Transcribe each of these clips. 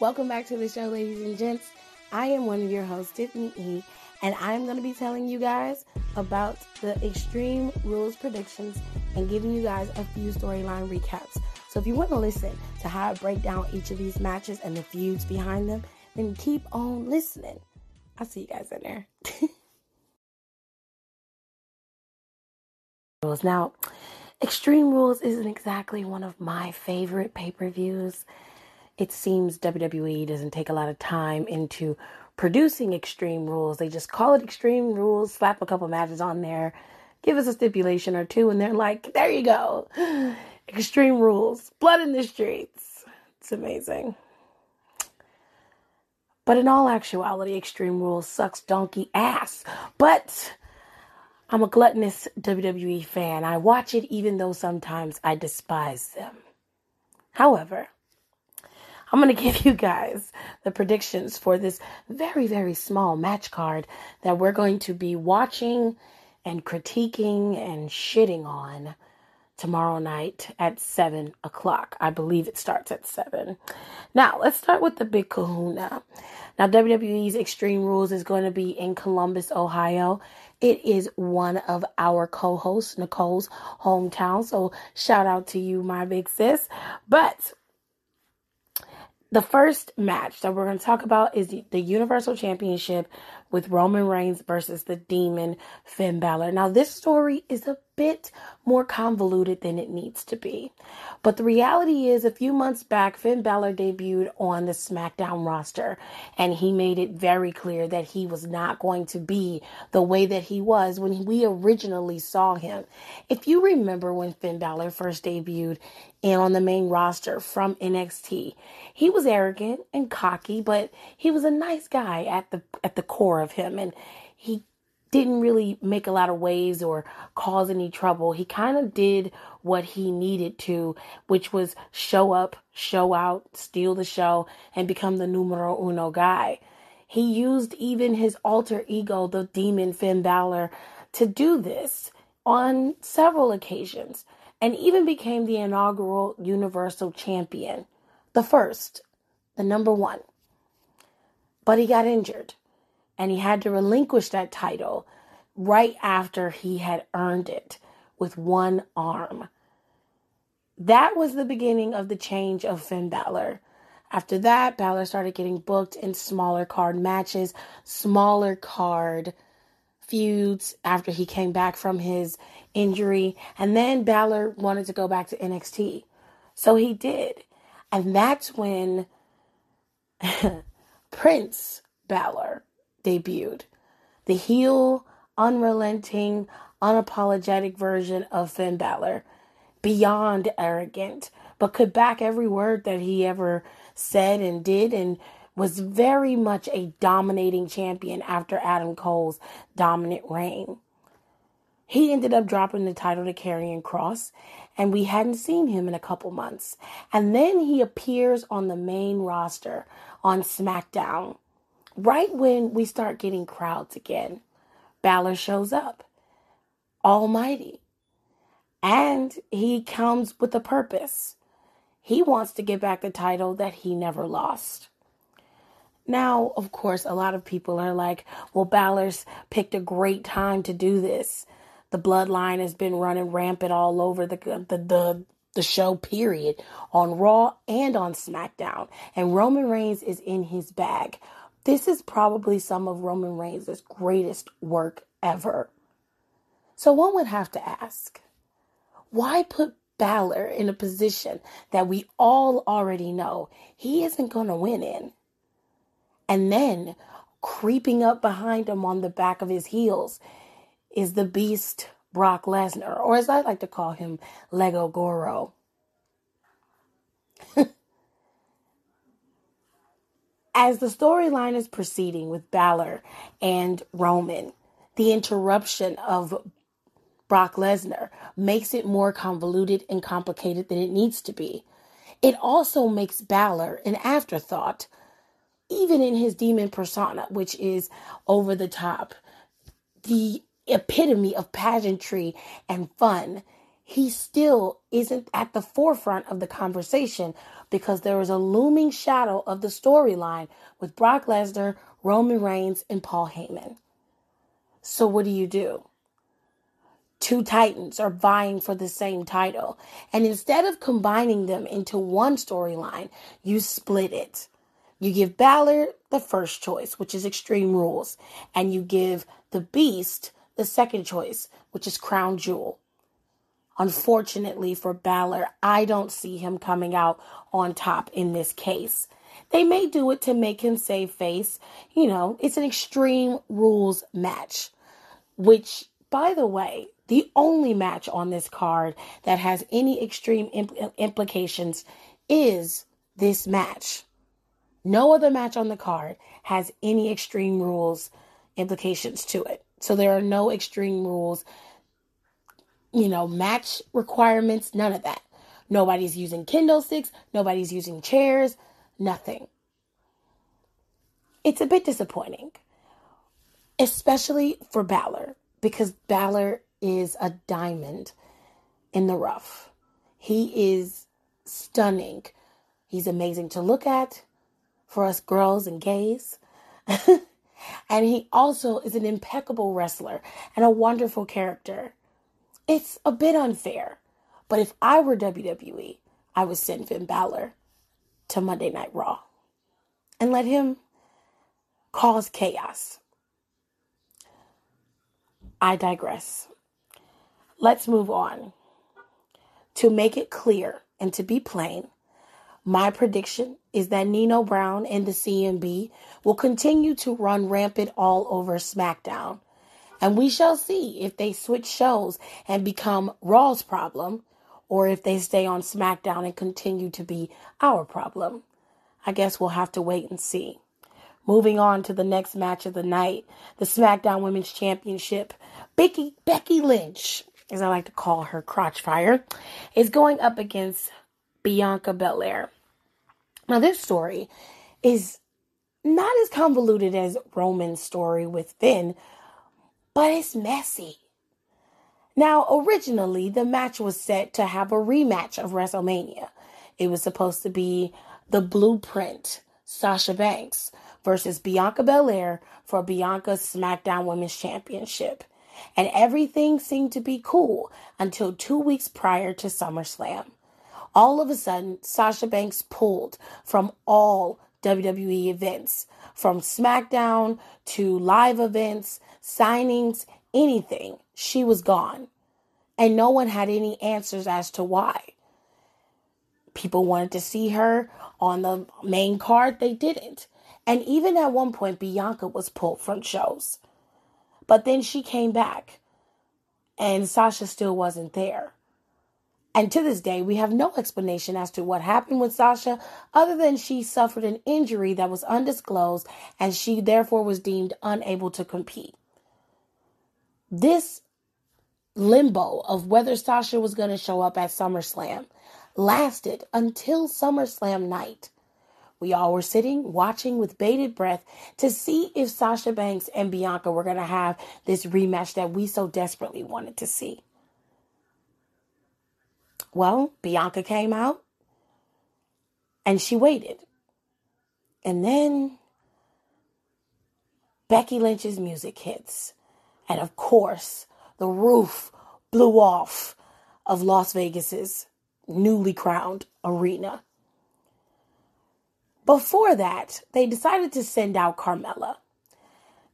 Welcome back to the show, ladies and gents. I am one of your hosts, Tiffany E, and I'm going to be telling you guys about the Extreme Rules predictions and giving you guys a few storyline recaps. So if you want to listen to how I break down each of these matches and the feuds behind them, then keep on listening. I'll see you guys in there. Rules. now, Extreme Rules isn't exactly one of my favorite pay per views. It seems WWE doesn't take a lot of time into producing Extreme Rules. They just call it Extreme Rules, slap a couple matches on there, give us a stipulation or two, and they're like, there you go. Extreme Rules, blood in the streets. It's amazing. But in all actuality, Extreme Rules sucks donkey ass. But I'm a gluttonous WWE fan. I watch it even though sometimes I despise them. However, I'm going to give you guys the predictions for this very, very small match card that we're going to be watching and critiquing and shitting on tomorrow night at 7 o'clock. I believe it starts at 7. Now, let's start with the big kahuna. Now, WWE's Extreme Rules is going to be in Columbus, Ohio. It is one of our co hosts, Nicole's hometown. So, shout out to you, my big sis. But the first match that we're going to talk about is the Universal Championship with Roman Reigns versus the Demon Finn Balor. Now, this story is a bit more convoluted than it needs to be. But the reality is, a few months back, Finn Balor debuted on the SmackDown roster, and he made it very clear that he was not going to be the way that he was when we originally saw him. If you remember when Finn Balor first debuted and on the main roster from NXT, he was arrogant and cocky, but he was a nice guy at the at the core of him, and he didn't really make a lot of waves or cause any trouble. He kind of did what he needed to, which was show up, show out, steal the show, and become the numero uno guy. He used even his alter ego, the demon Finn Balor, to do this on several occasions and even became the inaugural Universal Champion, the first, the number one. But he got injured and he had to relinquish that title right after he had earned it with one arm. That was the beginning of the change of Finn Balor. After that, Balor started getting booked in smaller card matches, smaller card feuds after he came back from his injury. And then Balor wanted to go back to NXT. So he did. And that's when Prince Balor debuted. The heel, unrelenting, unapologetic version of Finn Balor. Beyond arrogant, but could back every word that he ever said and did and was very much a dominating champion after Adam Cole's dominant reign. He ended up dropping the title to Karrion Kross, and we hadn't seen him in a couple months. And then he appears on the main roster on SmackDown right when we start getting crowds again, Balor shows up, almighty. And he comes with a purpose. He wants to get back the title that he never lost. Now, of course, a lot of people are like, well, Balor's picked a great time to do this. The bloodline has been running rampant all over the, the, the, the show, period, on Raw and on SmackDown. And Roman Reigns is in his bag. This is probably some of Roman Reigns' greatest work ever. So one would have to ask, why put Balor in a position that we all already know he isn't going to win in? And then creeping up behind him on the back of his heels is the beast Brock Lesnar, or as I like to call him, Lego Goro. As the storyline is proceeding with Balor and Roman, the interruption of Brock Lesnar makes it more convoluted and complicated than it needs to be. It also makes Balor an afterthought, even in his demon persona, which is over the top, the epitome of pageantry and fun. He still isn't at the forefront of the conversation because there is a looming shadow of the storyline with Brock Lesnar, Roman Reigns, and Paul Heyman. So, what do you do? Two Titans are vying for the same title. And instead of combining them into one storyline, you split it. You give Balor the first choice, which is Extreme Rules, and you give the Beast the second choice, which is Crown Jewel. Unfortunately for Balor, I don't see him coming out on top in this case. They may do it to make him save face. You know, it's an Extreme Rules match, which, by the way, the only match on this card that has any extreme impl- implications is this match. No other match on the card has any extreme rules implications to it. So there are no extreme rules, you know, match requirements, none of that. Nobody's using kendo sticks, nobody's using chairs, nothing. It's a bit disappointing, especially for Balor, because Balor is a diamond in the rough. He is stunning. He's amazing to look at for us girls and gays. and he also is an impeccable wrestler and a wonderful character. It's a bit unfair, but if I were WWE, I would send Finn Balor to Monday Night Raw and let him cause chaos. I digress. Let's move on. To make it clear and to be plain, my prediction is that Nino Brown and the CMB will continue to run rampant all over SmackDown. And we shall see if they switch shows and become Raw's problem or if they stay on SmackDown and continue to be our problem. I guess we'll have to wait and see. Moving on to the next match of the night, the SmackDown Women's Championship. Becky Becky Lynch as I like to call her crotch fire, is going up against Bianca Belair. Now, this story is not as convoluted as Roman's story with Finn, but it's messy. Now, originally, the match was set to have a rematch of WrestleMania. It was supposed to be the blueprint Sasha Banks versus Bianca Belair for Bianca's SmackDown Women's Championship and everything seemed to be cool until two weeks prior to SummerSlam. All of a sudden, Sasha Banks pulled from all WWE events, from SmackDown to live events, signings, anything. She was gone. And no one had any answers as to why. People wanted to see her on the main card, they didn't. And even at one point, Bianca was pulled from shows. But then she came back and Sasha still wasn't there. And to this day, we have no explanation as to what happened with Sasha other than she suffered an injury that was undisclosed and she therefore was deemed unable to compete. This limbo of whether Sasha was going to show up at SummerSlam lasted until SummerSlam night. We all were sitting, watching with bated breath to see if Sasha Banks and Bianca were going to have this rematch that we so desperately wanted to see. Well, Bianca came out and she waited. And then Becky Lynch's music hits. And of course, the roof blew off of Las Vegas's newly crowned arena. Before that, they decided to send out Carmella,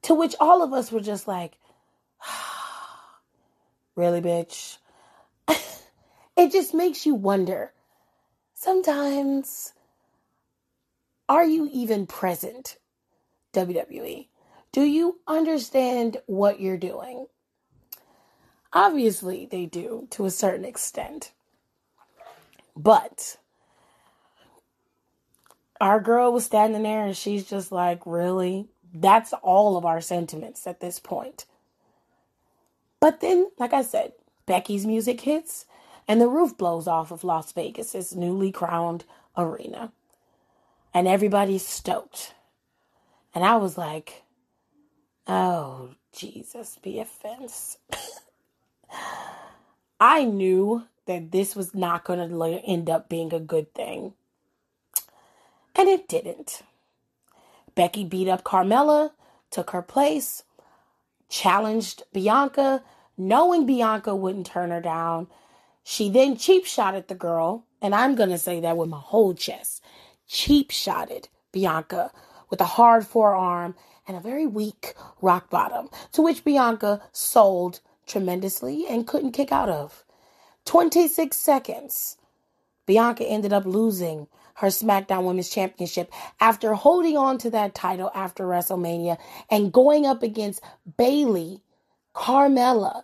to which all of us were just like, really, bitch? It just makes you wonder. Sometimes, are you even present, WWE? Do you understand what you're doing? Obviously, they do to a certain extent. But our girl was standing there and she's just like, really? That's all of our sentiments at this point. But then, like I said, Becky's music hits and the roof blows off of Las Vegas's newly crowned arena. And everybody's stoked. And I was like, oh, Jesus, be offense. I knew that this was not going to end up being a good thing And it didn't. Becky beat up Carmella, took her place, challenged Bianca, knowing Bianca wouldn't turn her down. She then cheap shot at the girl, and I'm going to say that with my whole chest. Cheap shotted Bianca with a hard forearm and a very weak rock bottom, to which Bianca sold tremendously and couldn't kick out of. 26 seconds. Bianca ended up losing her SmackDown Women's Championship after holding on to that title after WrestleMania and going up against Bayley, Carmella,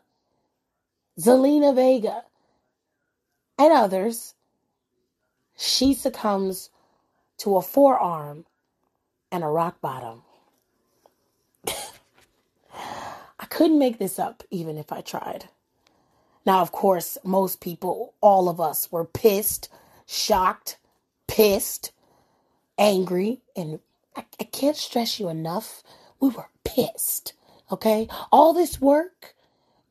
Zelina Vega, and others. She succumbs to a forearm and a rock bottom. I couldn't make this up even if I tried. Now, of course, most people, all of us, were pissed, shocked, pissed, angry, and I, I can't stress you enough. We were pissed. Okay? All this work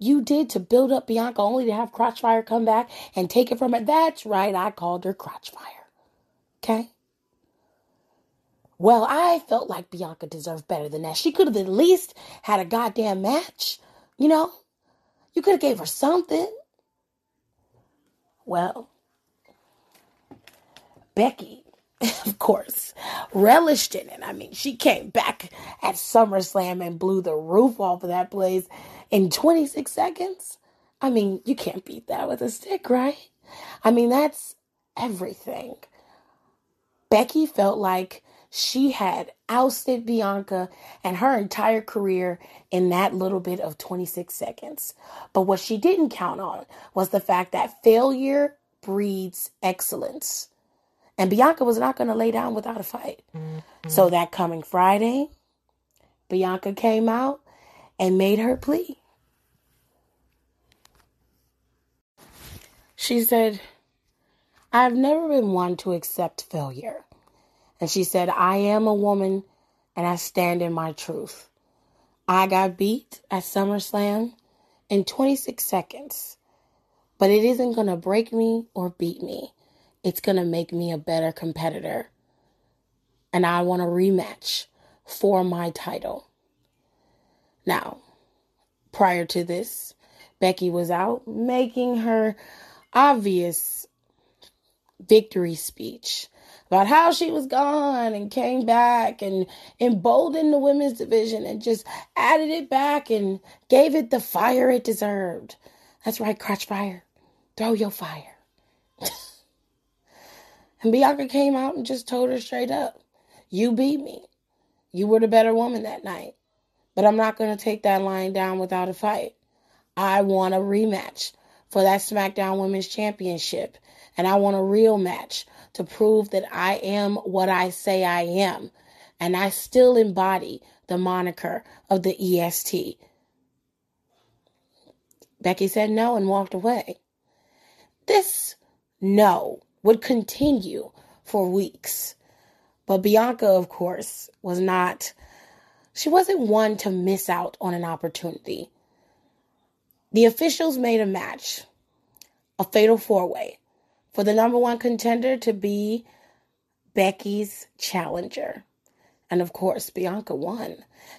you did to build up Bianca only to have Crotchfire come back and take it from her. That's right, I called her Crotchfire. Okay? Well, I felt like Bianca deserved better than that. She could have at least had a goddamn match. You know? You could have gave her something. Well, Becky, of course, relished in it. I mean, she came back at SummerSlam and blew the roof off of that place in 26 seconds. I mean, you can't beat that with a stick, right? I mean, that's everything. Becky felt like she had ousted Bianca and her entire career in that little bit of 26 seconds. But what she didn't count on was the fact that failure breeds excellence. And Bianca was not going to lay down without a fight. Mm-hmm. So that coming Friday, Bianca came out and made her plea. She said, I've never been one to accept failure. And she said, I am a woman and I stand in my truth. I got beat at SummerSlam in 26 seconds, but it isn't going to break me or beat me it's going to make me a better competitor. And I want a rematch for my title. Now, prior to this, Becky was out making her obvious victory speech about how she was gone and came back and emboldened the women's division and just added it back and gave it the fire it deserved. That's right, Crotch Fire. Throw your fire. And Bianca came out and just told her straight up, You beat me. You were the better woman that night. But I'm not going to take that line down without a fight. I want a rematch for that SmackDown Women's Championship. And I want a real match to prove that I am what I say I am. And I still embody the moniker of the EST. Becky said no and walked away. This no would continue for weeks. But Bianca, of course, was not, she wasn't one to miss out on an opportunity. The officials made a match, a fatal four way, for the number one contender to be Becky's challenger. And of course, Bianca won.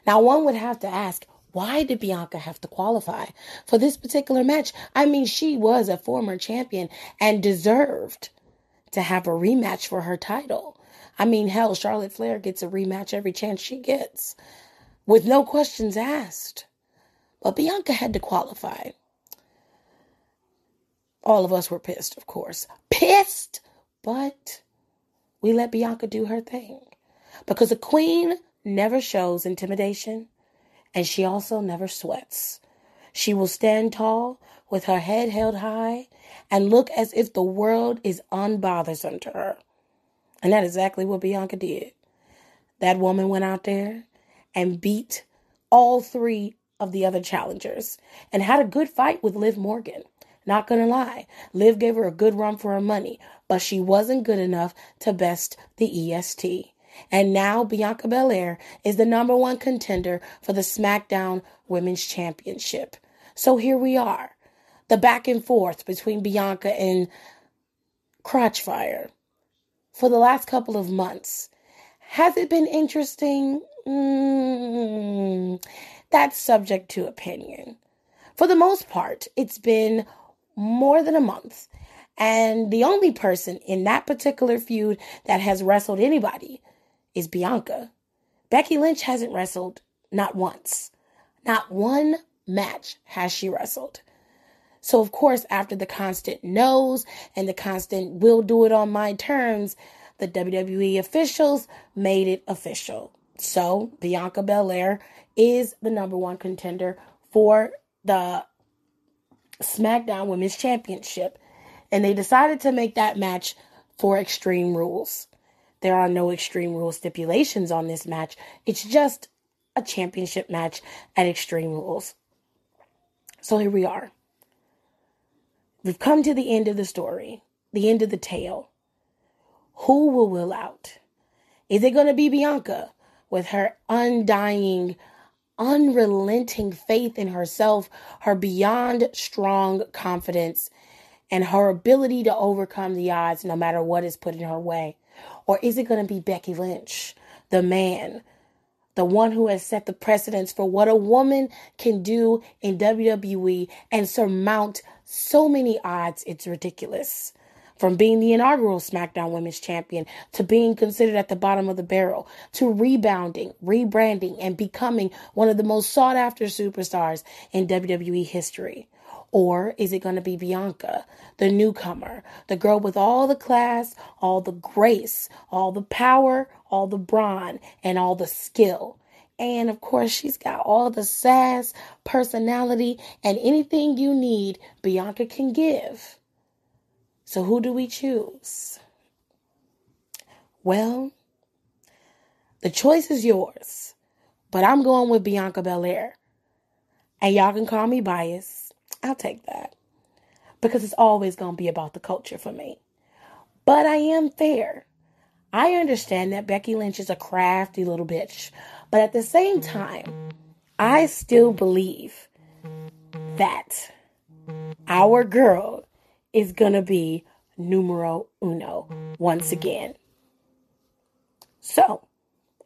Now, one would have to ask, why did Bianca have to qualify for this particular match? I mean, she was a former champion and deserved to have a rematch for her title. I mean, hell, Charlotte Flair gets a rematch every chance she gets with no questions asked. But Bianca had to qualify. All of us were pissed, of course. Pissed! But we let Bianca do her thing. Because a queen never shows intimidation, and she also never sweats. She will stand tall with her head held high and look as if the world is unbothersome to her. And that's exactly what Bianca did. That woman went out there and beat all three of the other challengers and had a good fight with Liv Morgan. Not gonna lie, Liv gave her a good run for her money, but she wasn't good enough to best the EST. And now Bianca Belair is the number one contender for the SmackDown Women's Championship. So here we are the back and forth between Bianca and Crotchfire for the last couple of months. Has it been interesting? Mm, that's subject to opinion. For the most part, it's been more than a month. And the only person in that particular feud that has wrestled anybody is Bianca. Becky Lynch hasn't wrestled not once. Not one match has she wrestled. So, of course, after the constant no's and the constant will do it on my terms, the WWE officials made it official. So, Bianca Belair is the number one contender for the SmackDown Women's Championship. And they decided to make that match for Extreme Rules. There are no Extreme Rules stipulations on this match. It's just a championship match at Extreme Rules. So here we are. We've come to the end of the story, the end of the tale. Who will will out? Is it going to be Bianca with her undying, unrelenting faith in herself, her beyond strong confidence, and her ability to overcome the odds no matter what is put in her way? Or is it going to be Becky Lynch, the man, the one who has set the precedence for what a woman can do in WWE and surmount so many odds, it's ridiculous. From being the inaugural SmackDown Women's Champion to being considered at the bottom of the barrel to rebounding, rebranding, and becoming one of the most sought after superstars in WWE history. Or is it going to be Bianca, the newcomer, the girl with all the class, all the grace, all the power, all the brawn, and all the skill? And of course, she's got all the sass, personality, and anything you need, Bianca can give. So, who do we choose? Well, the choice is yours, but I'm going with Bianca Belair. And y'all can call me biased. I'll take that because it's always going to be about the culture for me. But I am fair. I understand that Becky Lynch is a crafty little bitch, but at the same mm-hmm. time, I still believe that our girl is going to be numero uno once again. So,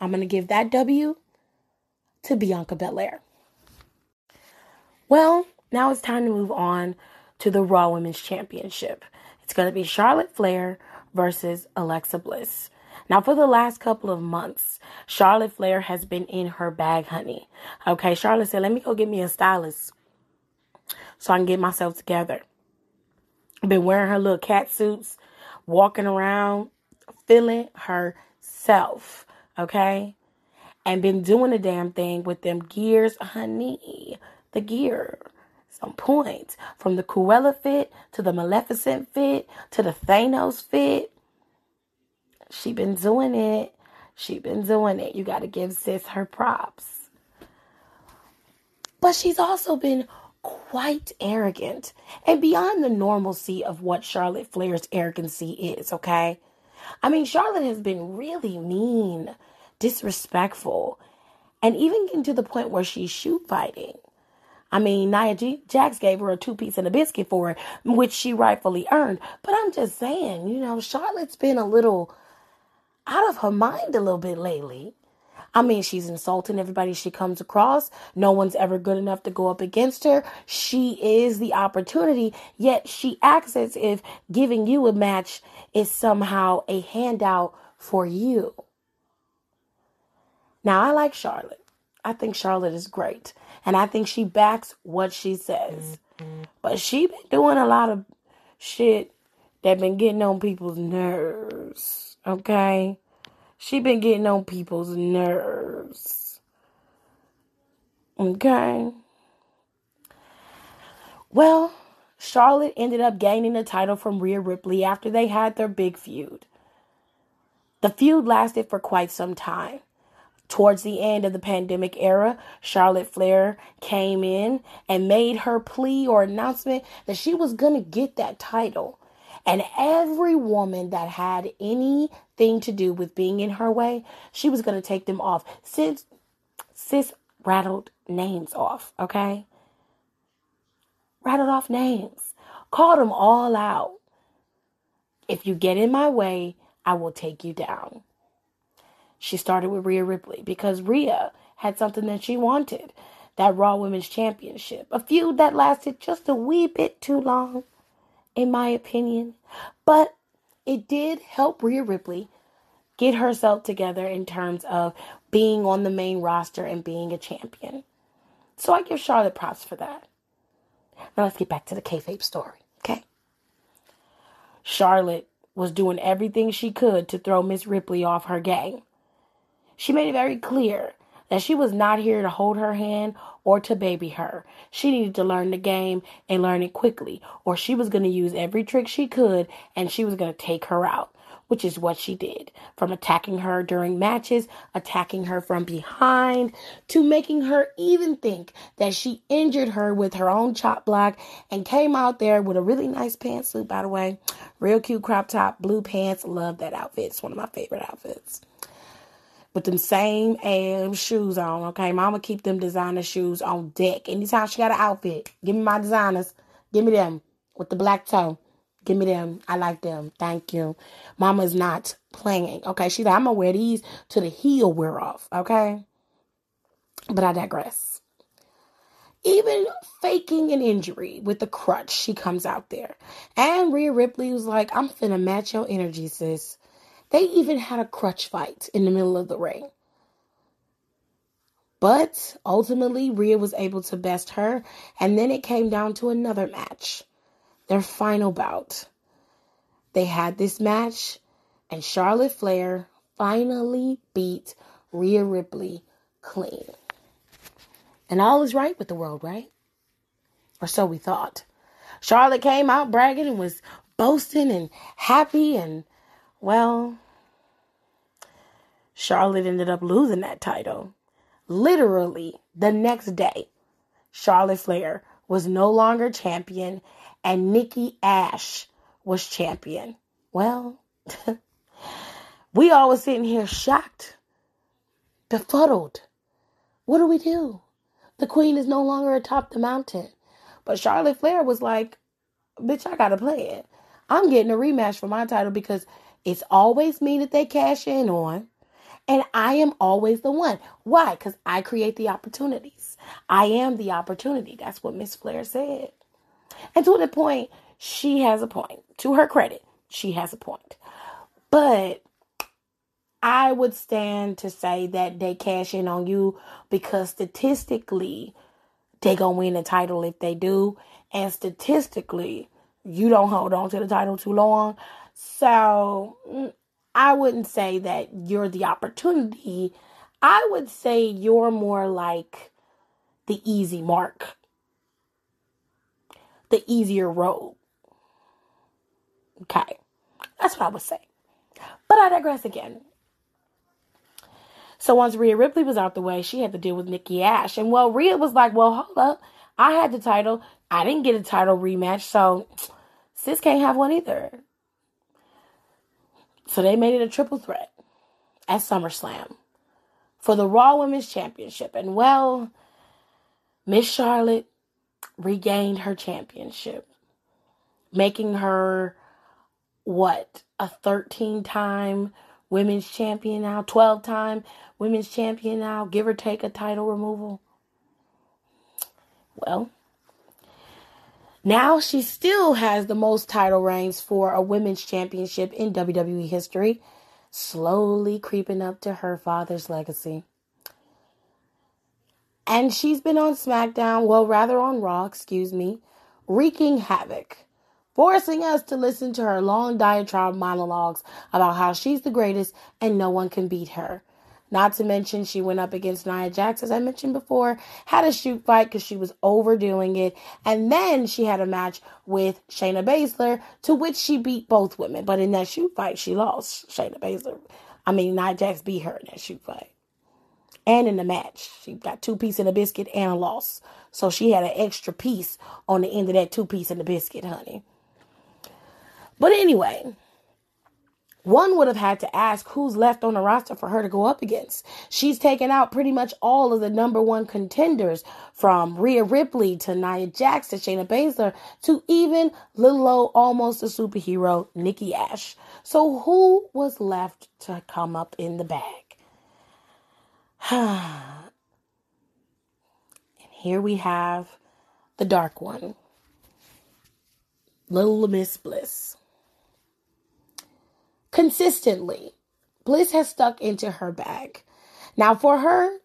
I'm going to give that W to Bianca Belair. Well, now it's time to move on to the Raw Women's Championship. It's going to be Charlotte Flair versus Alexa Bliss. Now, for the last couple of months, Charlotte Flair has been in her bag, honey. Okay, Charlotte said, let me go get me a stylist so I can get myself together. Been wearing her little cat suits, walking around, feeling herself. Okay, and been doing the damn thing with them gears, honey. The gear on point. From the Cruella fit to the Maleficent fit to the Thanos fit. She been doing it. She been doing it. You got to give sis her props. But she's also been quite arrogant and beyond the normalcy of what Charlotte Flair's arrogancy is, okay? I mean, Charlotte has been really mean, disrespectful, and even getting to the point where she's shoot fighting. I mean, Nia G- Jax gave her a two piece and a biscuit for it, which she rightfully earned. But I'm just saying, you know, Charlotte's been a little out of her mind a little bit lately. I mean, she's insulting everybody she comes across. No one's ever good enough to go up against her. She is the opportunity, yet she acts as if giving you a match is somehow a handout for you. Now, I like Charlotte. I think Charlotte is great. And I think she backs what she says. Mm-hmm. But she been doing a lot of shit that been getting on people's nerves. Okay? She been getting on people's nerves. Okay? Well, Charlotte ended up gaining the title from Rhea Ripley after they had their big feud. The feud lasted for quite some time. Towards the end of the pandemic era, Charlotte Flair came in and made her plea or announcement that she was going to get that title. And every woman that had anything to do with being in her way, she was going to take them off. Sis, sis rattled names off, okay? Rattled off names. Called them all out. If you get in my way, I will take you down. She started with Rhea Ripley because Rhea had something that she wanted that Raw Women's Championship. A feud that lasted just a wee bit too long, in my opinion. But it did help Rhea Ripley get herself together in terms of being on the main roster and being a champion. So I give Charlotte props for that. Now let's get back to the kayfabe story, okay? Charlotte was doing everything she could to throw Miss Ripley off her game. She made it very clear that she was not here to hold her hand or to baby her. She needed to learn the game and learn it quickly, or she was going to use every trick she could and she was going to take her out which is what she did. From attacking her during matches, attacking her from behind, to making her even think that she injured her with her own chop block and came out there with a really nice pantsuit, by the way. Real cute crop top, blue pants. Love that outfit. It's one of my favorite outfits. With them same ass shoes on, okay? Mama keep them designer shoes on deck. Anytime she got an outfit, give me my designers. Give me them with the black toe. Give me them. I like them. Thank you. Mama's not playing. Okay. She's like, I'm to wear these to the heel wear off. Okay. But I digress. Even faking an injury with the crutch, she comes out there. And Rhea Ripley was like, I'm finna match your energy, sis. They even had a crutch fight in the middle of the ring. But ultimately, Rhea was able to best her. And then it came down to another match their final bout. They had this match, and Charlotte Flair finally beat Rhea Ripley clean. And all is right with the world, right? Or so we thought. Charlotte came out bragging and was boasting and happy, and well, Charlotte ended up losing that title. Literally the next day, Charlotte Flair was no longer champion and Nikki Ash was champion. Well, we all was sitting here shocked, befuddled. What do we do? The queen is no longer atop the mountain. But Charlotte Flair was like, bitch, I gotta play it. I'm getting a rematch for my title because it's always me that they cash in on. And I am always the one. Why? Because I create the opportunities. I am the opportunity. That's what Miss Flair said. And to the point, she has a point. To her credit, she has a point. But I would stand to say that they cash in on you because statistically, they gonna win the title if they do, and statistically, you don't hold on to the title too long. So mm, I wouldn't say that you're the opportunity. I would say you're more like the easy mark the easier road. Okay. That's what I would say. But I digress again. So once Rhea Ripley was out the way, she had to deal with Nikki Ash. And well, Rhea was like, well, hold up. I had the title. I didn't get a title rematch. So sis can't have one either. So they made it a triple threat at SummerSlam for the Raw Women's Championship. And well, Miss Charlotte regained her championship, making her what a 13 time women's champion now, 12 time women's champion now, give or take a title removal. Well, now she still has the most title reigns for a women's championship in WWE history, slowly creeping up to her father's legacy. And she's been on SmackDown, well, rather on Raw, excuse me, wreaking havoc, forcing us to listen to her long diatribe monologues about how she's the greatest and no one can beat her. Not to mention, she went up against Nia Jax, as I mentioned before, had a shoot fight because she was overdoing it. And then she had a match with Shayna Baszler, to which she beat both women. But in that shoot fight, she lost Shayna Baszler. I mean, Nia Jax beat her in that shoot fight and in the match. She got two piece in the biscuit and a loss. So she had an extra piece on the end of that two piece in the biscuit, honey. But anyway, one would have had to ask who's left on the roster for her to go up against. She's taken out pretty much all of the number one contenders from Rhea Ripley to Nia Jax to Shayna Baszler to even little old almost a superhero Nikki Ash. So who was left to come up in the bag? and here we have the dark one. Little Miss Bliss consistently. Bliss has stuck into her bag. Now, for her,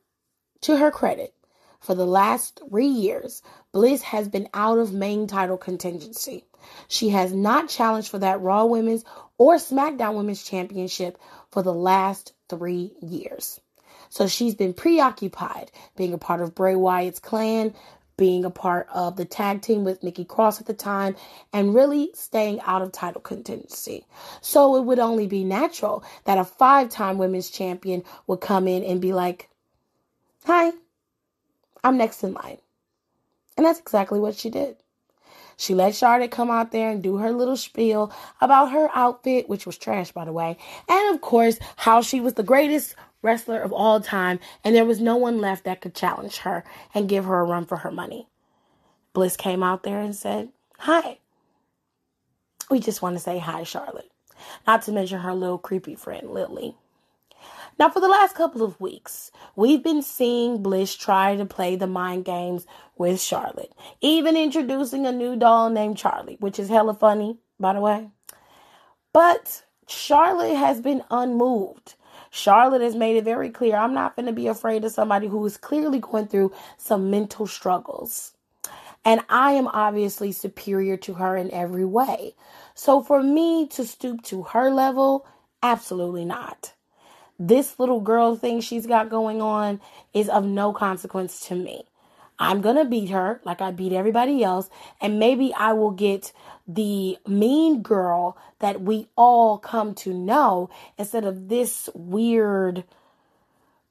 to her credit, for the last three years, Bliss has been out of main title contingency. She has not challenged for that Raw Women's or SmackDown Women's Championship for the last three years. So she's been preoccupied being a part of Bray Wyatt's clan, being a part of the tag team with Nikki Cross at the time and really staying out of title contingency. So it would only be natural that a five time women's champion would come in and be like, Hi, I'm next in line. And that's exactly what she did. She let Charlotte come out there and do her little spiel about her outfit, which was trash, by the way. And of course, how she was the greatest wrestler of all time, and there was no one left that could challenge her and give her a run for her money. Bliss came out there and said, Hi. We just want to say hi, Charlotte. Not to mention her little creepy friend, Lily. Now, for the last couple of weeks, we've been seeing Bliss try to play the mind games with Charlotte, even introducing a new doll named Charlie, which is hella funny, by the way. But Charlotte has been unmoved Charlotte has made it very clear I'm not going to be afraid of somebody who is clearly going through some mental struggles. And I am obviously superior to her in every way. So for me to stoop to her level, absolutely not. This little girl thing she's got going on is of no consequence to me. I'm going to beat her like I beat everybody else. And maybe I will get the mean girl that we all come to know instead of this weird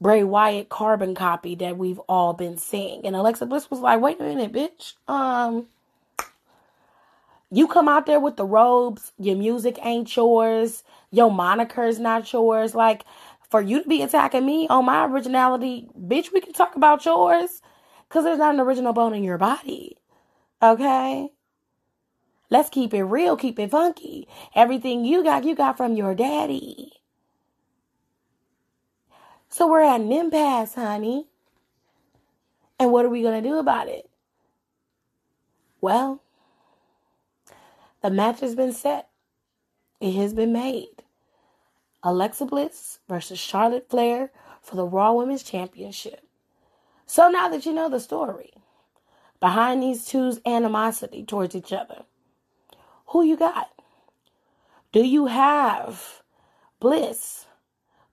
Bray Wyatt carbon copy that we've all been seeing. And Alexa Bliss was like, wait a minute, bitch. Um, you come out there with the robes, your music ain't yours, your moniker's not yours. Like, for you to be attacking me on my originality, bitch, we can talk about yours. Because there's not an original bone in your body. Okay? Let's keep it real, keep it funky. Everything you got, you got from your daddy. So we're at an impasse, honey. And what are we going to do about it? Well, the match has been set. It has been made. Alexa Bliss versus Charlotte Flair for the Raw Women's Championship. So now that you know the story behind these two's animosity towards each other, who you got? Do you have Bliss,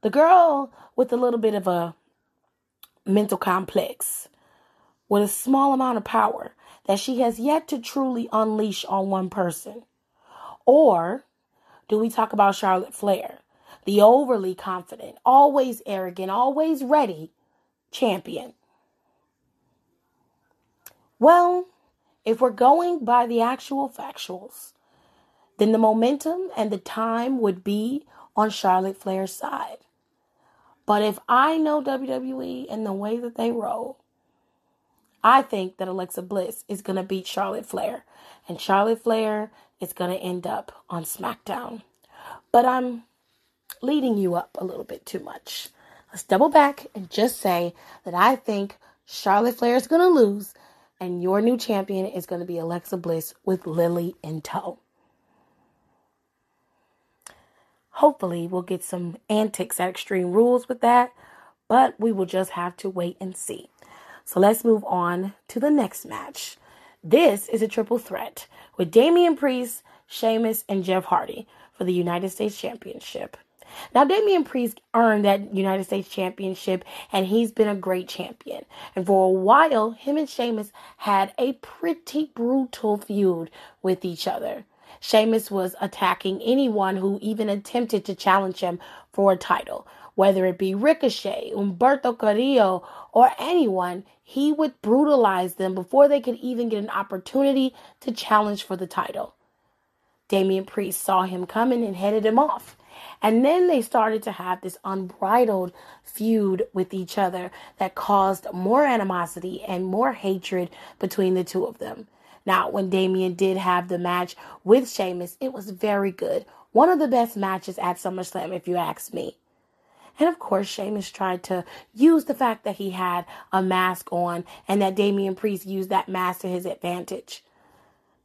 the girl with a little bit of a mental complex, with a small amount of power that she has yet to truly unleash on one person? Or do we talk about Charlotte Flair, the overly confident, always arrogant, always ready champion? Well, if we're going by the actual factuals, then the momentum and the time would be on Charlotte Flair's side. But if I know WWE and the way that they roll, I think that Alexa Bliss is going to beat Charlotte Flair. And Charlotte Flair is going to end up on SmackDown. But I'm leading you up a little bit too much. Let's double back and just say that I think Charlotte Flair is going to lose and your new champion is going to be Alexa Bliss with Lily in tow. Hopefully, we'll get some antics at Extreme Rules with that, but we will just have to wait and see. So let's move on to the next match. This is a triple threat with Damian Priest, Sheamus, and Jeff Hardy for the United States Championship. Now, Damian Priest earned that United States Championship, and he's been a great champion. And for a while, him and Sheamus had a pretty brutal feud with each other. Sheamus was attacking anyone who even attempted to challenge him for a title, whether it be Ricochet, Humberto Carrillo, or anyone. He would brutalize them before they could even get an opportunity to challenge for the title. Damian Priest saw him coming and headed him off And then they started to have this unbridled feud with each other that caused more animosity and more hatred between the two of them. Now, when Damian did have the match with Sheamus, it was very good. One of the best matches at SummerSlam, if you ask me. And of course, Sheamus tried to use the fact that he had a mask on and that Damian Priest used that mask to his advantage.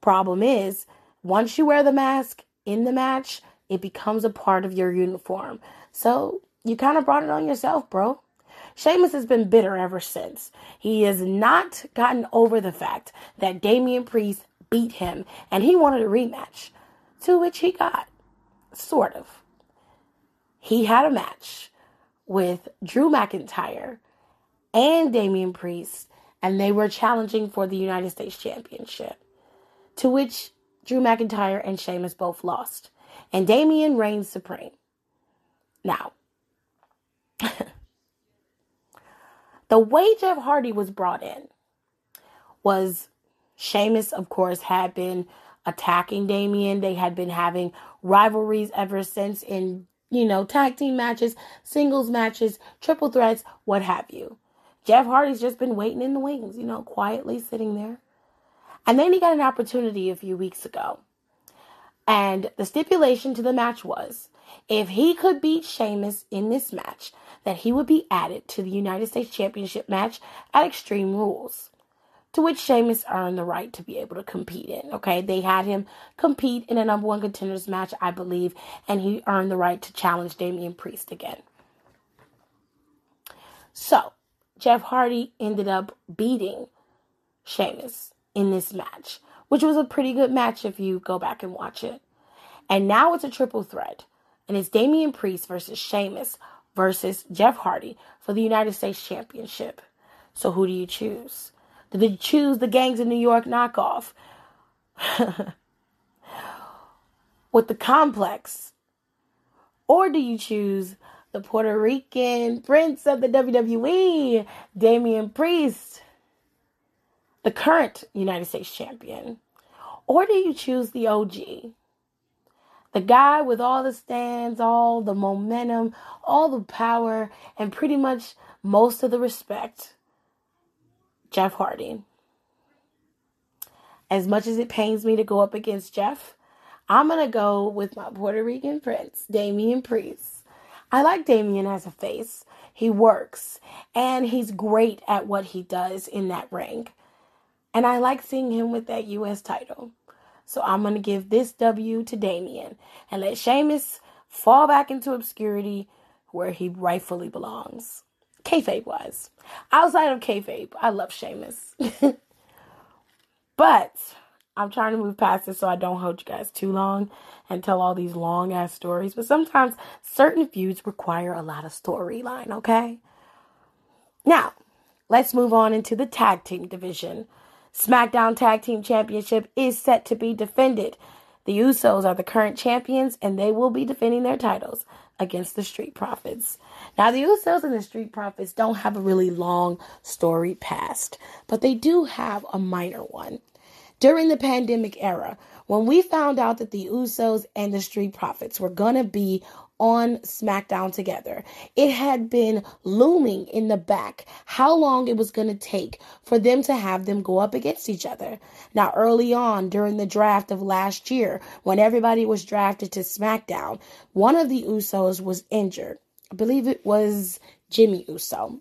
Problem is, once you wear the mask in the match, it becomes a part of your uniform. So you kind of brought it on yourself, bro. Sheamus has been bitter ever since. He has not gotten over the fact that Damian Priest beat him and he wanted a rematch, to which he got. Sort of. He had a match with Drew McIntyre and Damian Priest, and they were challenging for the United States Championship, to which Drew McIntyre and Sheamus both lost, and Damian reigns supreme. Now, the way Jeff Hardy was brought in was Sheamus, of course, had been attacking Damian. They had been having rivalries ever since in, you know, tag team matches, singles matches, triple threats, what have you. Jeff Hardy's just been waiting in the wings, you know, quietly sitting there. And then he got an opportunity a few weeks ago. And the stipulation to the match was if he could beat Sheamus in this match, that he would be added to the United States Championship match at Extreme Rules, to which Sheamus earned the right to be able to compete in. Okay, they had him compete in a number one contenders match, I believe, and he earned the right to challenge Damian Priest again. So, Jeff Hardy ended up beating Sheamus in this match, which was a pretty good match if you go back and watch it. And now it's a triple threat, and it's Damian Priest versus Sheamus versus Jeff Hardy for the United States Championship. So who do you choose? Did you choose the Gangs of New York knockoff? With the complex? Or do you choose the Puerto Rican prince of the WWE, Damian Priest, the current United States champion? Or do you choose the OG? The guy with all the stands, all the momentum, all the power, and pretty much most of the respect. Jeff Hardy. As much as it pains me to go up against Jeff, I'm going to go with my Puerto Rican prince, Damian Priest. I like Damian as a face. He works and he's great at what he does in that ring. And I like seeing him with that U.S. title. So I'm going to give this W to Damian and let Sheamus fall back into obscurity where he rightfully belongs. Kayfabe wise. Outside of kayfabe, I love Sheamus. but I'm trying to move past this so I don't hold you guys too long and tell all these long ass stories. But sometimes certain feuds require a lot of storyline, okay? Now, let's move on into the tag team division SmackDown Tag Team Championship is set to be defended. The Usos are the current champions and they will be defending their titles against the Street Profits. Now, the Usos and the Street Profits don't have a really long story past, but they do have a minor one. During the pandemic era, when we found out that the Usos and the Street Profits were going to be on SmackDown together. It had been looming in the back how long it was going to take for them to have them go up against each other. Now, early on during the draft of last year, when everybody was drafted to SmackDown, one of the Usos was injured. I believe it was Jimmy Uso.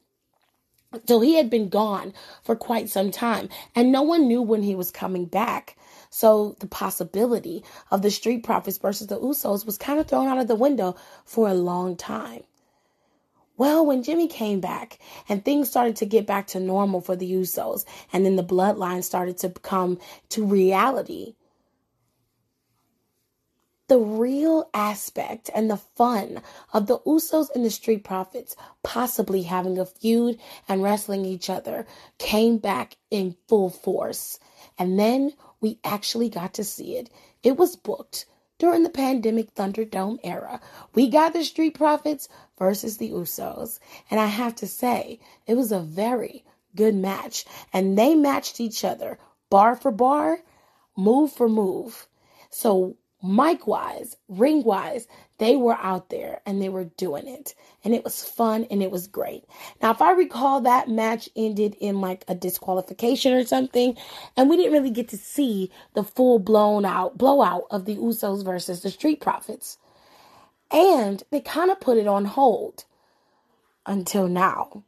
So he had been gone for quite some time, and no one knew when he was coming back. So the possibility of the Street Profits versus the Usos was kind of thrown out of the window for a long time. Well, when Jimmy came back and things started to get back to normal for the Usos, and then the bloodline started to come to reality, the real aspect and the fun of the Usos and the Street Profits possibly having a feud and wrestling each other came back in full force. And then we actually got to see it. It was booked during the pandemic Thunderdome era. We got the Street Profits versus the Usos. And I have to say, it was a very good match. And they matched each other bar for bar, move for move. So, mic wise, ring wise, they were out there and they were doing it. And it was fun and it was great. Now, if I recall, that match ended in like a disqualification or something. And we didn't really get to see the full blown out blowout of the Usos versus the Street Profits. And they kind of put it on hold until now.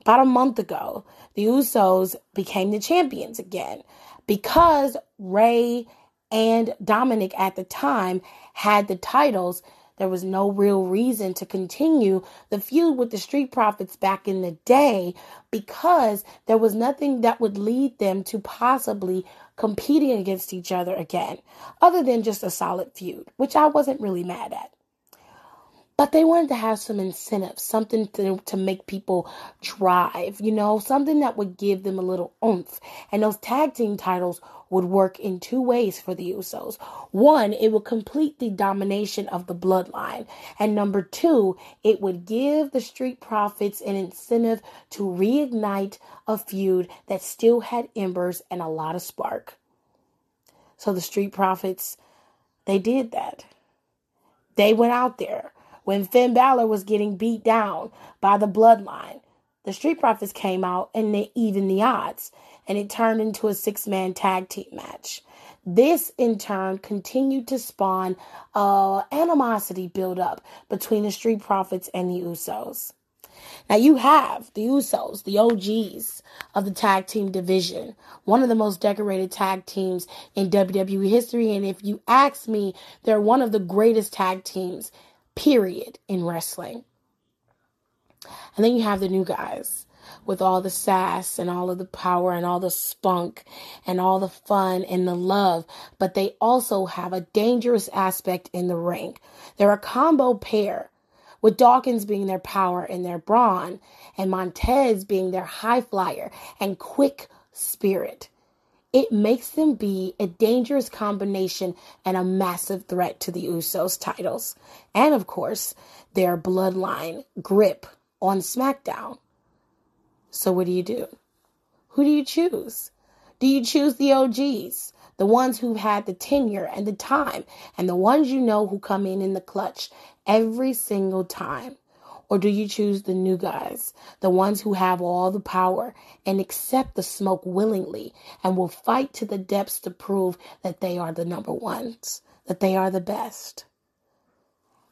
About a month ago, the Usos became the champions again because Rey and Dominik at the time had the titles. There was no real reason to continue the feud with the Street Profits back in the day because there was nothing that would lead them to possibly competing against each other again, other than just a solid feud, which I wasn't really mad at. But they wanted to have some incentive, something to, to make people drive, you know, something that would give them a little oomph. And those tag team titles would work in two ways for the Usos. One, it would complete the domination of the bloodline. And number two, it would give the Street Profits an incentive to reignite a feud that still had embers and a lot of spark. So the Street Profits, they did that. They went out there when Finn Balor was getting beat down by the bloodline. The Street Profits came out and they evened the odds, and it turned into a six man tag team match. This in turn continued to spawn uh, animosity build up between the Street Profits and the Usos. Now you have the Usos, the OGs of the tag team division, one of the most decorated tag teams in WWE history. And if you ask me, they're one of the greatest tag teams period, in wrestling. And then you have the new guys with all the sass and all of the power and all the spunk and all the fun and the love, but they also have a dangerous aspect in the ring. They're a combo pair, with Dawkins being their power and their brawn, and Montez being their high flyer and quick spirit it makes them be a dangerous combination and a massive threat to the Usos titles. And of course, their bloodline grip on SmackDown. So, what do you do? Who do you choose? Do you choose the OGs, the ones who've had the tenure and the time, and the ones you know who come in in the clutch every single time? Or do you choose the new guys, the ones who have all the power and accept the smoke willingly and will fight to the depths to prove that they are the number ones, that they are the best?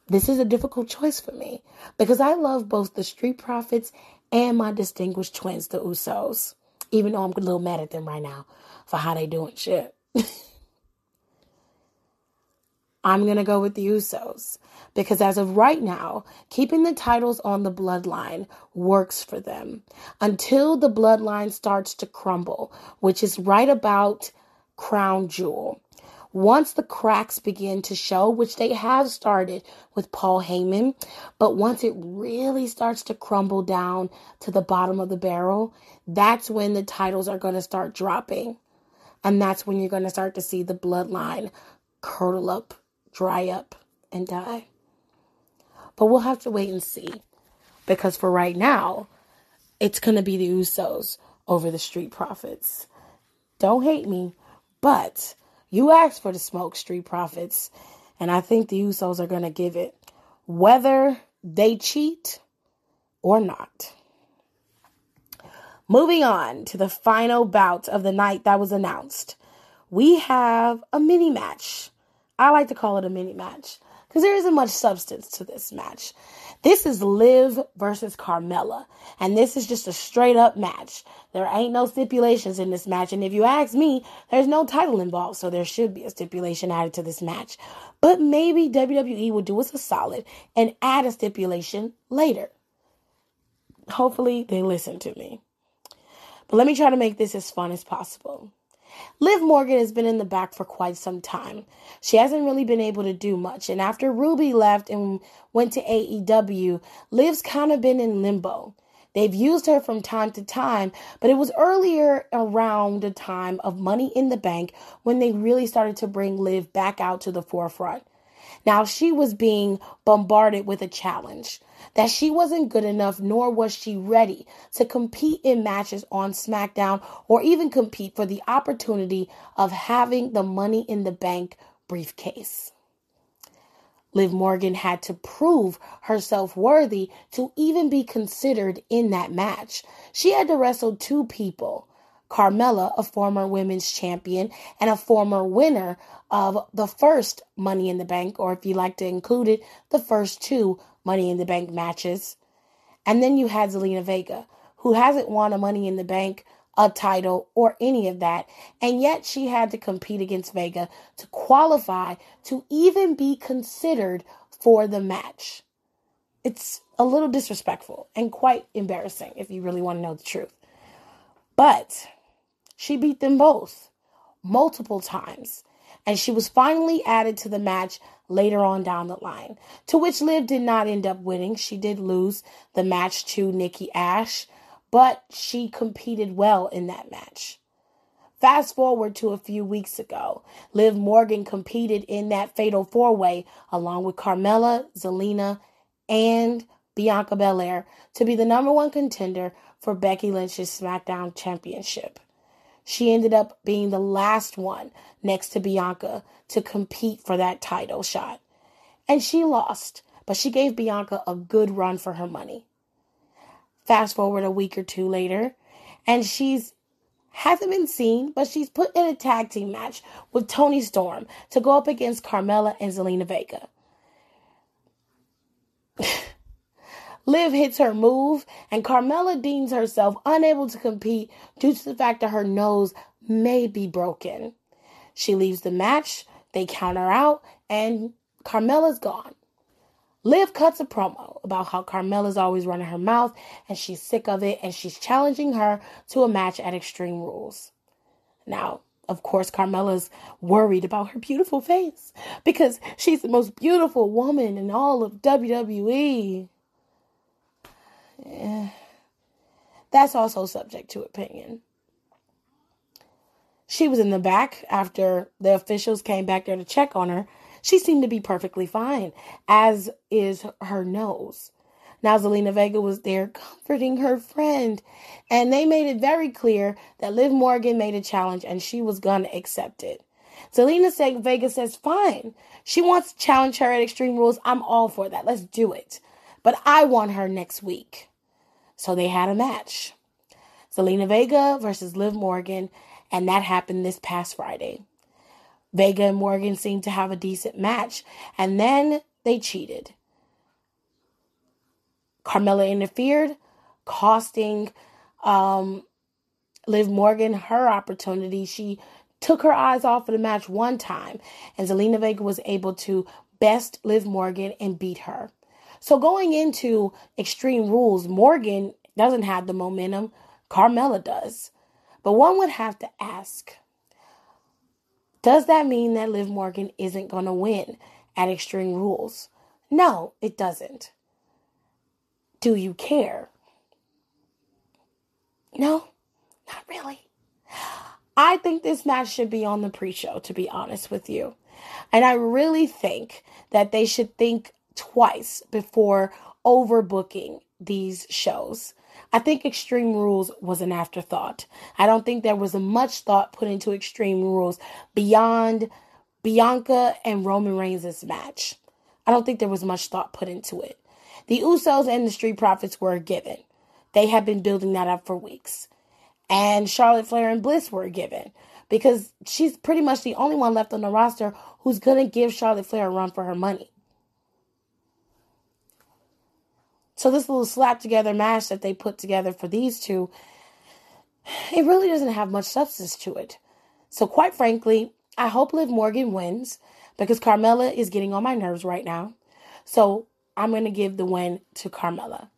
This is a difficult choice for me because I love both the Street Profits and my distinguished twins, the Usos, even though I'm a little mad at them right now for how they doing shit. I'm going to go with the Usos because as of right now, keeping the titles on the bloodline works for them until the bloodline starts to crumble, which is right about Crown Jewel. Once the cracks begin to show, which they have started with Paul Heyman, but once it really starts to crumble down to the bottom of the barrel, that's when the titles are going to start dropping. And that's when you're going to start to see the bloodline curdle up dry up and die. But we'll have to wait and see. Because for right now, it's going to be the Usos over the Street Profits. Don't hate me, but you asked for the smoke, Street Profits. And I think the Usos are going to give it, whether they cheat or not. Moving on to the final bout of the night that was announced, we have a mini match I like to call it a mini match because there isn't much substance to this match. This is Liv versus Carmella, and this is just a straight up match. There ain't no stipulations in this match, and if you ask me, there's no title involved, so there should be a stipulation added to this match. But maybe WWE will do us a solid and add a stipulation later. Hopefully, they listen to me. But let me try to make this as fun as possible. Liv Morgan has been in the back for quite some time. She hasn't really been able to do much. And after Ruby left and went to AEW, Liv's kind of been in limbo. They've used her from time to time, but it was earlier around the time of Money in the Bank when they really started to bring Liv back out to the forefront. Now, she was being bombarded with a challenge that she wasn't good enough, nor was she ready to compete in matches on SmackDown or even compete for the opportunity of having the money in the bank briefcase. Liv Morgan had to prove herself worthy to even be considered in that match. She had to wrestle two people Carmella, a former women's champion and a former winner of the first Money in the Bank, or if you like to include it, the first two Money in the Bank matches. And then you had Zelina Vega, who hasn't won a Money in the Bank, a title, or any of that. And yet she had to compete against Vega to qualify to even be considered for the match. It's a little disrespectful and quite embarrassing if you really want to know the truth. But she beat them both multiple times, and she was finally added to the match later on down the line, to which Liv did not end up winning. She did lose the match to Nikki Ash, but she competed well in that match. Fast forward to a few weeks ago, Liv Morgan competed in that fatal four way along with Carmella, Zelina, and Bianca Belair to be the number one contender for Becky Lynch's SmackDown Championship. She ended up being the last one next to Bianca to compete for that title shot. And she lost, but she gave Bianca a good run for her money. Fast forward a week or two later, and she's hasn't been seen, but she's put in a tag team match with Toni Storm to go up against Carmella and Zelina Vega. Liv hits her move, and Carmella deems herself unable to compete due to the fact that her nose may be broken. She leaves the match, they count her out, and Carmella's gone. Liv cuts a promo about how Carmella's always running her mouth and she's sick of it and she's challenging her to a match at Extreme Rules. Now, of course, Carmella's worried about her beautiful face because she's the most beautiful woman in all of WWE. Eh, that's also subject to opinion. She was in the back after the officials came back there to check on her. She seemed to be perfectly fine, as is her nose. Now, Zelina Vega was there comforting her friend, and they made it very clear that Liv Morgan made a challenge and she was going to accept it. Zelina Vega says, fine. She wants to challenge her at Extreme Rules. I'm all for that. Let's do it. But I want her next week. So they had a match. Zelina Vega versus Liv Morgan, and that happened this past Friday. Vega and Morgan seemed to have a decent match, and then they cheated. Carmella interfered, costing um, Liv Morgan her opportunity. She took her eyes off of the match one time, and Zelina Vega was able to best Liv Morgan and beat her. So going into Extreme Rules, Morgan doesn't have the momentum. Carmella does. But one would have to ask Does that mean that Liv Morgan isn't going to win at Extreme Rules? No, it doesn't. Do you care? No, not really. I think this match should be on the pre show, to be honest with you. And I really think that they should think twice before overbooking these shows. I think Extreme Rules was an afterthought. I don't think there was much thought put into Extreme Rules beyond Bianca and Roman Reigns' match. I don't think there was much thought put into it. The Usos and the Street Profits were given. They had been building that up for weeks. And Charlotte Flair and Bliss were given because she's pretty much the only one left on the roster who's going to give Charlotte Flair a run for her money. So this little slap together match that they put together for these two, it really doesn't have much substance to it. So quite frankly, I hope Liv Morgan wins because Carmella is getting on my nerves right now. So I'm going to give the win to Carmella.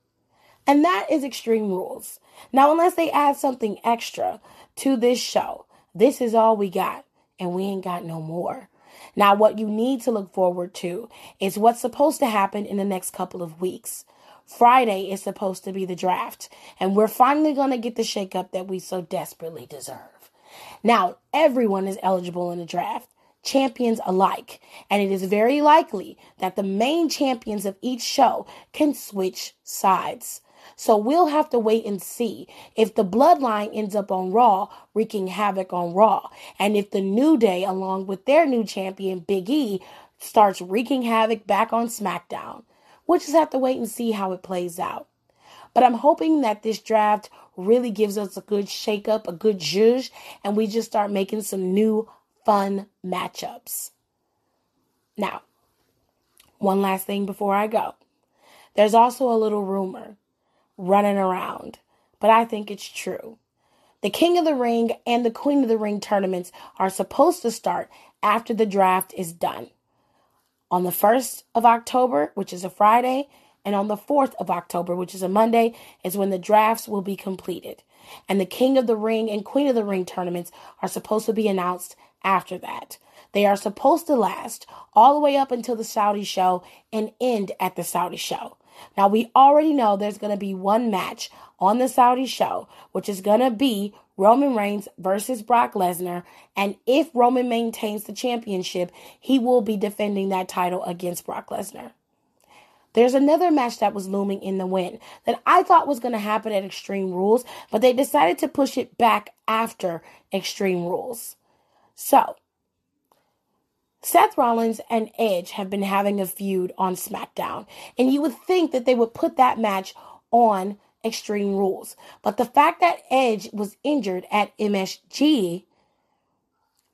And that is Extreme Rules. Now, unless they add something extra to this show, this is all we got, and we ain't got no more. Now, what you need to look forward to is what's supposed to happen in the next couple of weeks. Friday is supposed to be the draft, and we're finally going to get the shakeup that we so desperately deserve. Now, everyone is eligible in the draft, champions alike, and it is very likely that the main champions of each show can switch sides. So we'll have to wait and see if the bloodline ends up on Raw, wreaking havoc on Raw, and if the New Day, along with their new champion, Big E, starts wreaking havoc back on SmackDown. We'll just have to wait and see how it plays out. But I'm hoping that this draft really gives us a good shakeup, a good zhuzh, and we just start making some new fun matchups. Now, one last thing before I go. There's also a little rumor running around, but I think it's true. The King of the Ring and the Queen of the Ring tournaments are supposed to start after the draft is done. On the 1st of October, which is a Friday, and on the 4th of October, which is a Monday, is when the drafts will be completed. And the King of the Ring and Queen of the Ring tournaments are supposed to be announced after that. They are supposed to last all the way up until the Saudi show and end at the Saudi show. Now, we already know there's going to be one match on the Saudi show, which is going to be Roman Reigns versus Brock Lesnar. And if Roman maintains the championship, he will be defending that title against Brock Lesnar. There's another match that was looming in the wind that I thought was going to happen at Extreme Rules, but they decided to push it back after Extreme Rules. So, Seth Rollins and Edge have been having a feud on SmackDown, and you would think that they would put that match on Extreme Rules. But the fact that Edge was injured at MSG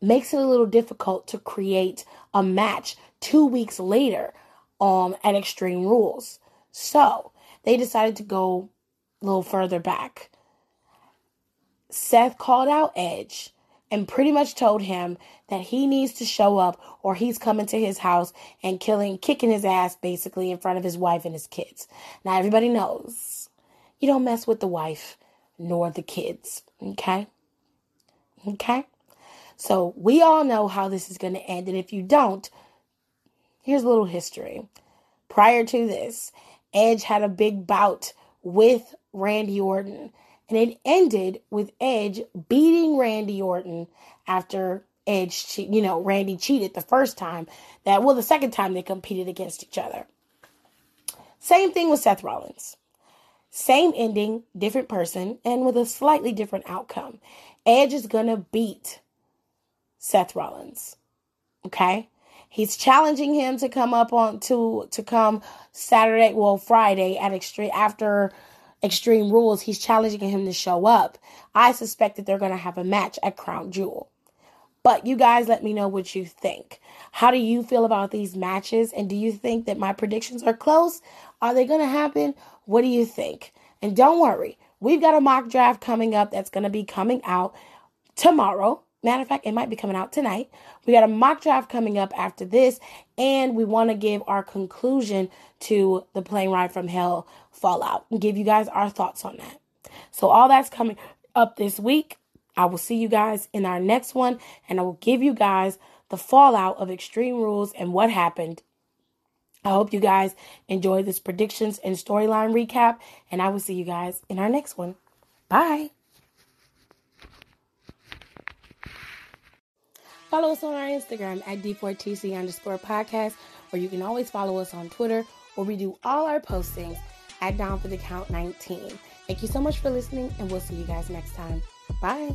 makes it a little difficult to create a match two weeks later um, at Extreme Rules. So they decided to go a little further back. Seth called out Edge and pretty much told him that he needs to show up or he's coming to his house and killing, kicking his ass basically in front of his wife and his kids. Now, everybody knows you don't mess with the wife nor the kids, okay? Okay? So we all know how this is going to end. And if you don't, here's a little history. Prior to this, Edge had a big bout with Randy Orton. And it ended with Edge beating Randy Orton after Edge, you know, Randy cheated the first time. That, well, the second time they competed against each other. Same thing with Seth Rollins. Same ending, different person, and with a slightly different outcome. Edge is going to beat Seth Rollins. Okay? He's challenging him to come up on to to come Saturday, well Friday at extreme after Extreme Rules. He's challenging him to show up. I suspect that they're going to have a match at Crown Jewel. But you guys let me know what you think. How do you feel about these matches? And do you think that my predictions are close? Are they going to happen? What do you think? And don't worry, we've got a mock draft coming up that's going to be coming out tomorrow. Matter of fact, it might be coming out tonight. We got a mock draft coming up after this, and we want to give our conclusion to the plane ride from hell fallout and give you guys our thoughts on that. So, all that's coming up this week. I will see you guys in our next one, and I will give you guys the fallout of Extreme Rules and what happened. I hope you guys enjoy this predictions and storyline recap, and I will see you guys in our next one. Bye. Follow us on our Instagram at D4TC underscore podcast, or you can always follow us on Twitter, where we do all our postings at Down for the Count 19. Thank you so much for listening, and we'll see you guys next time. Bye.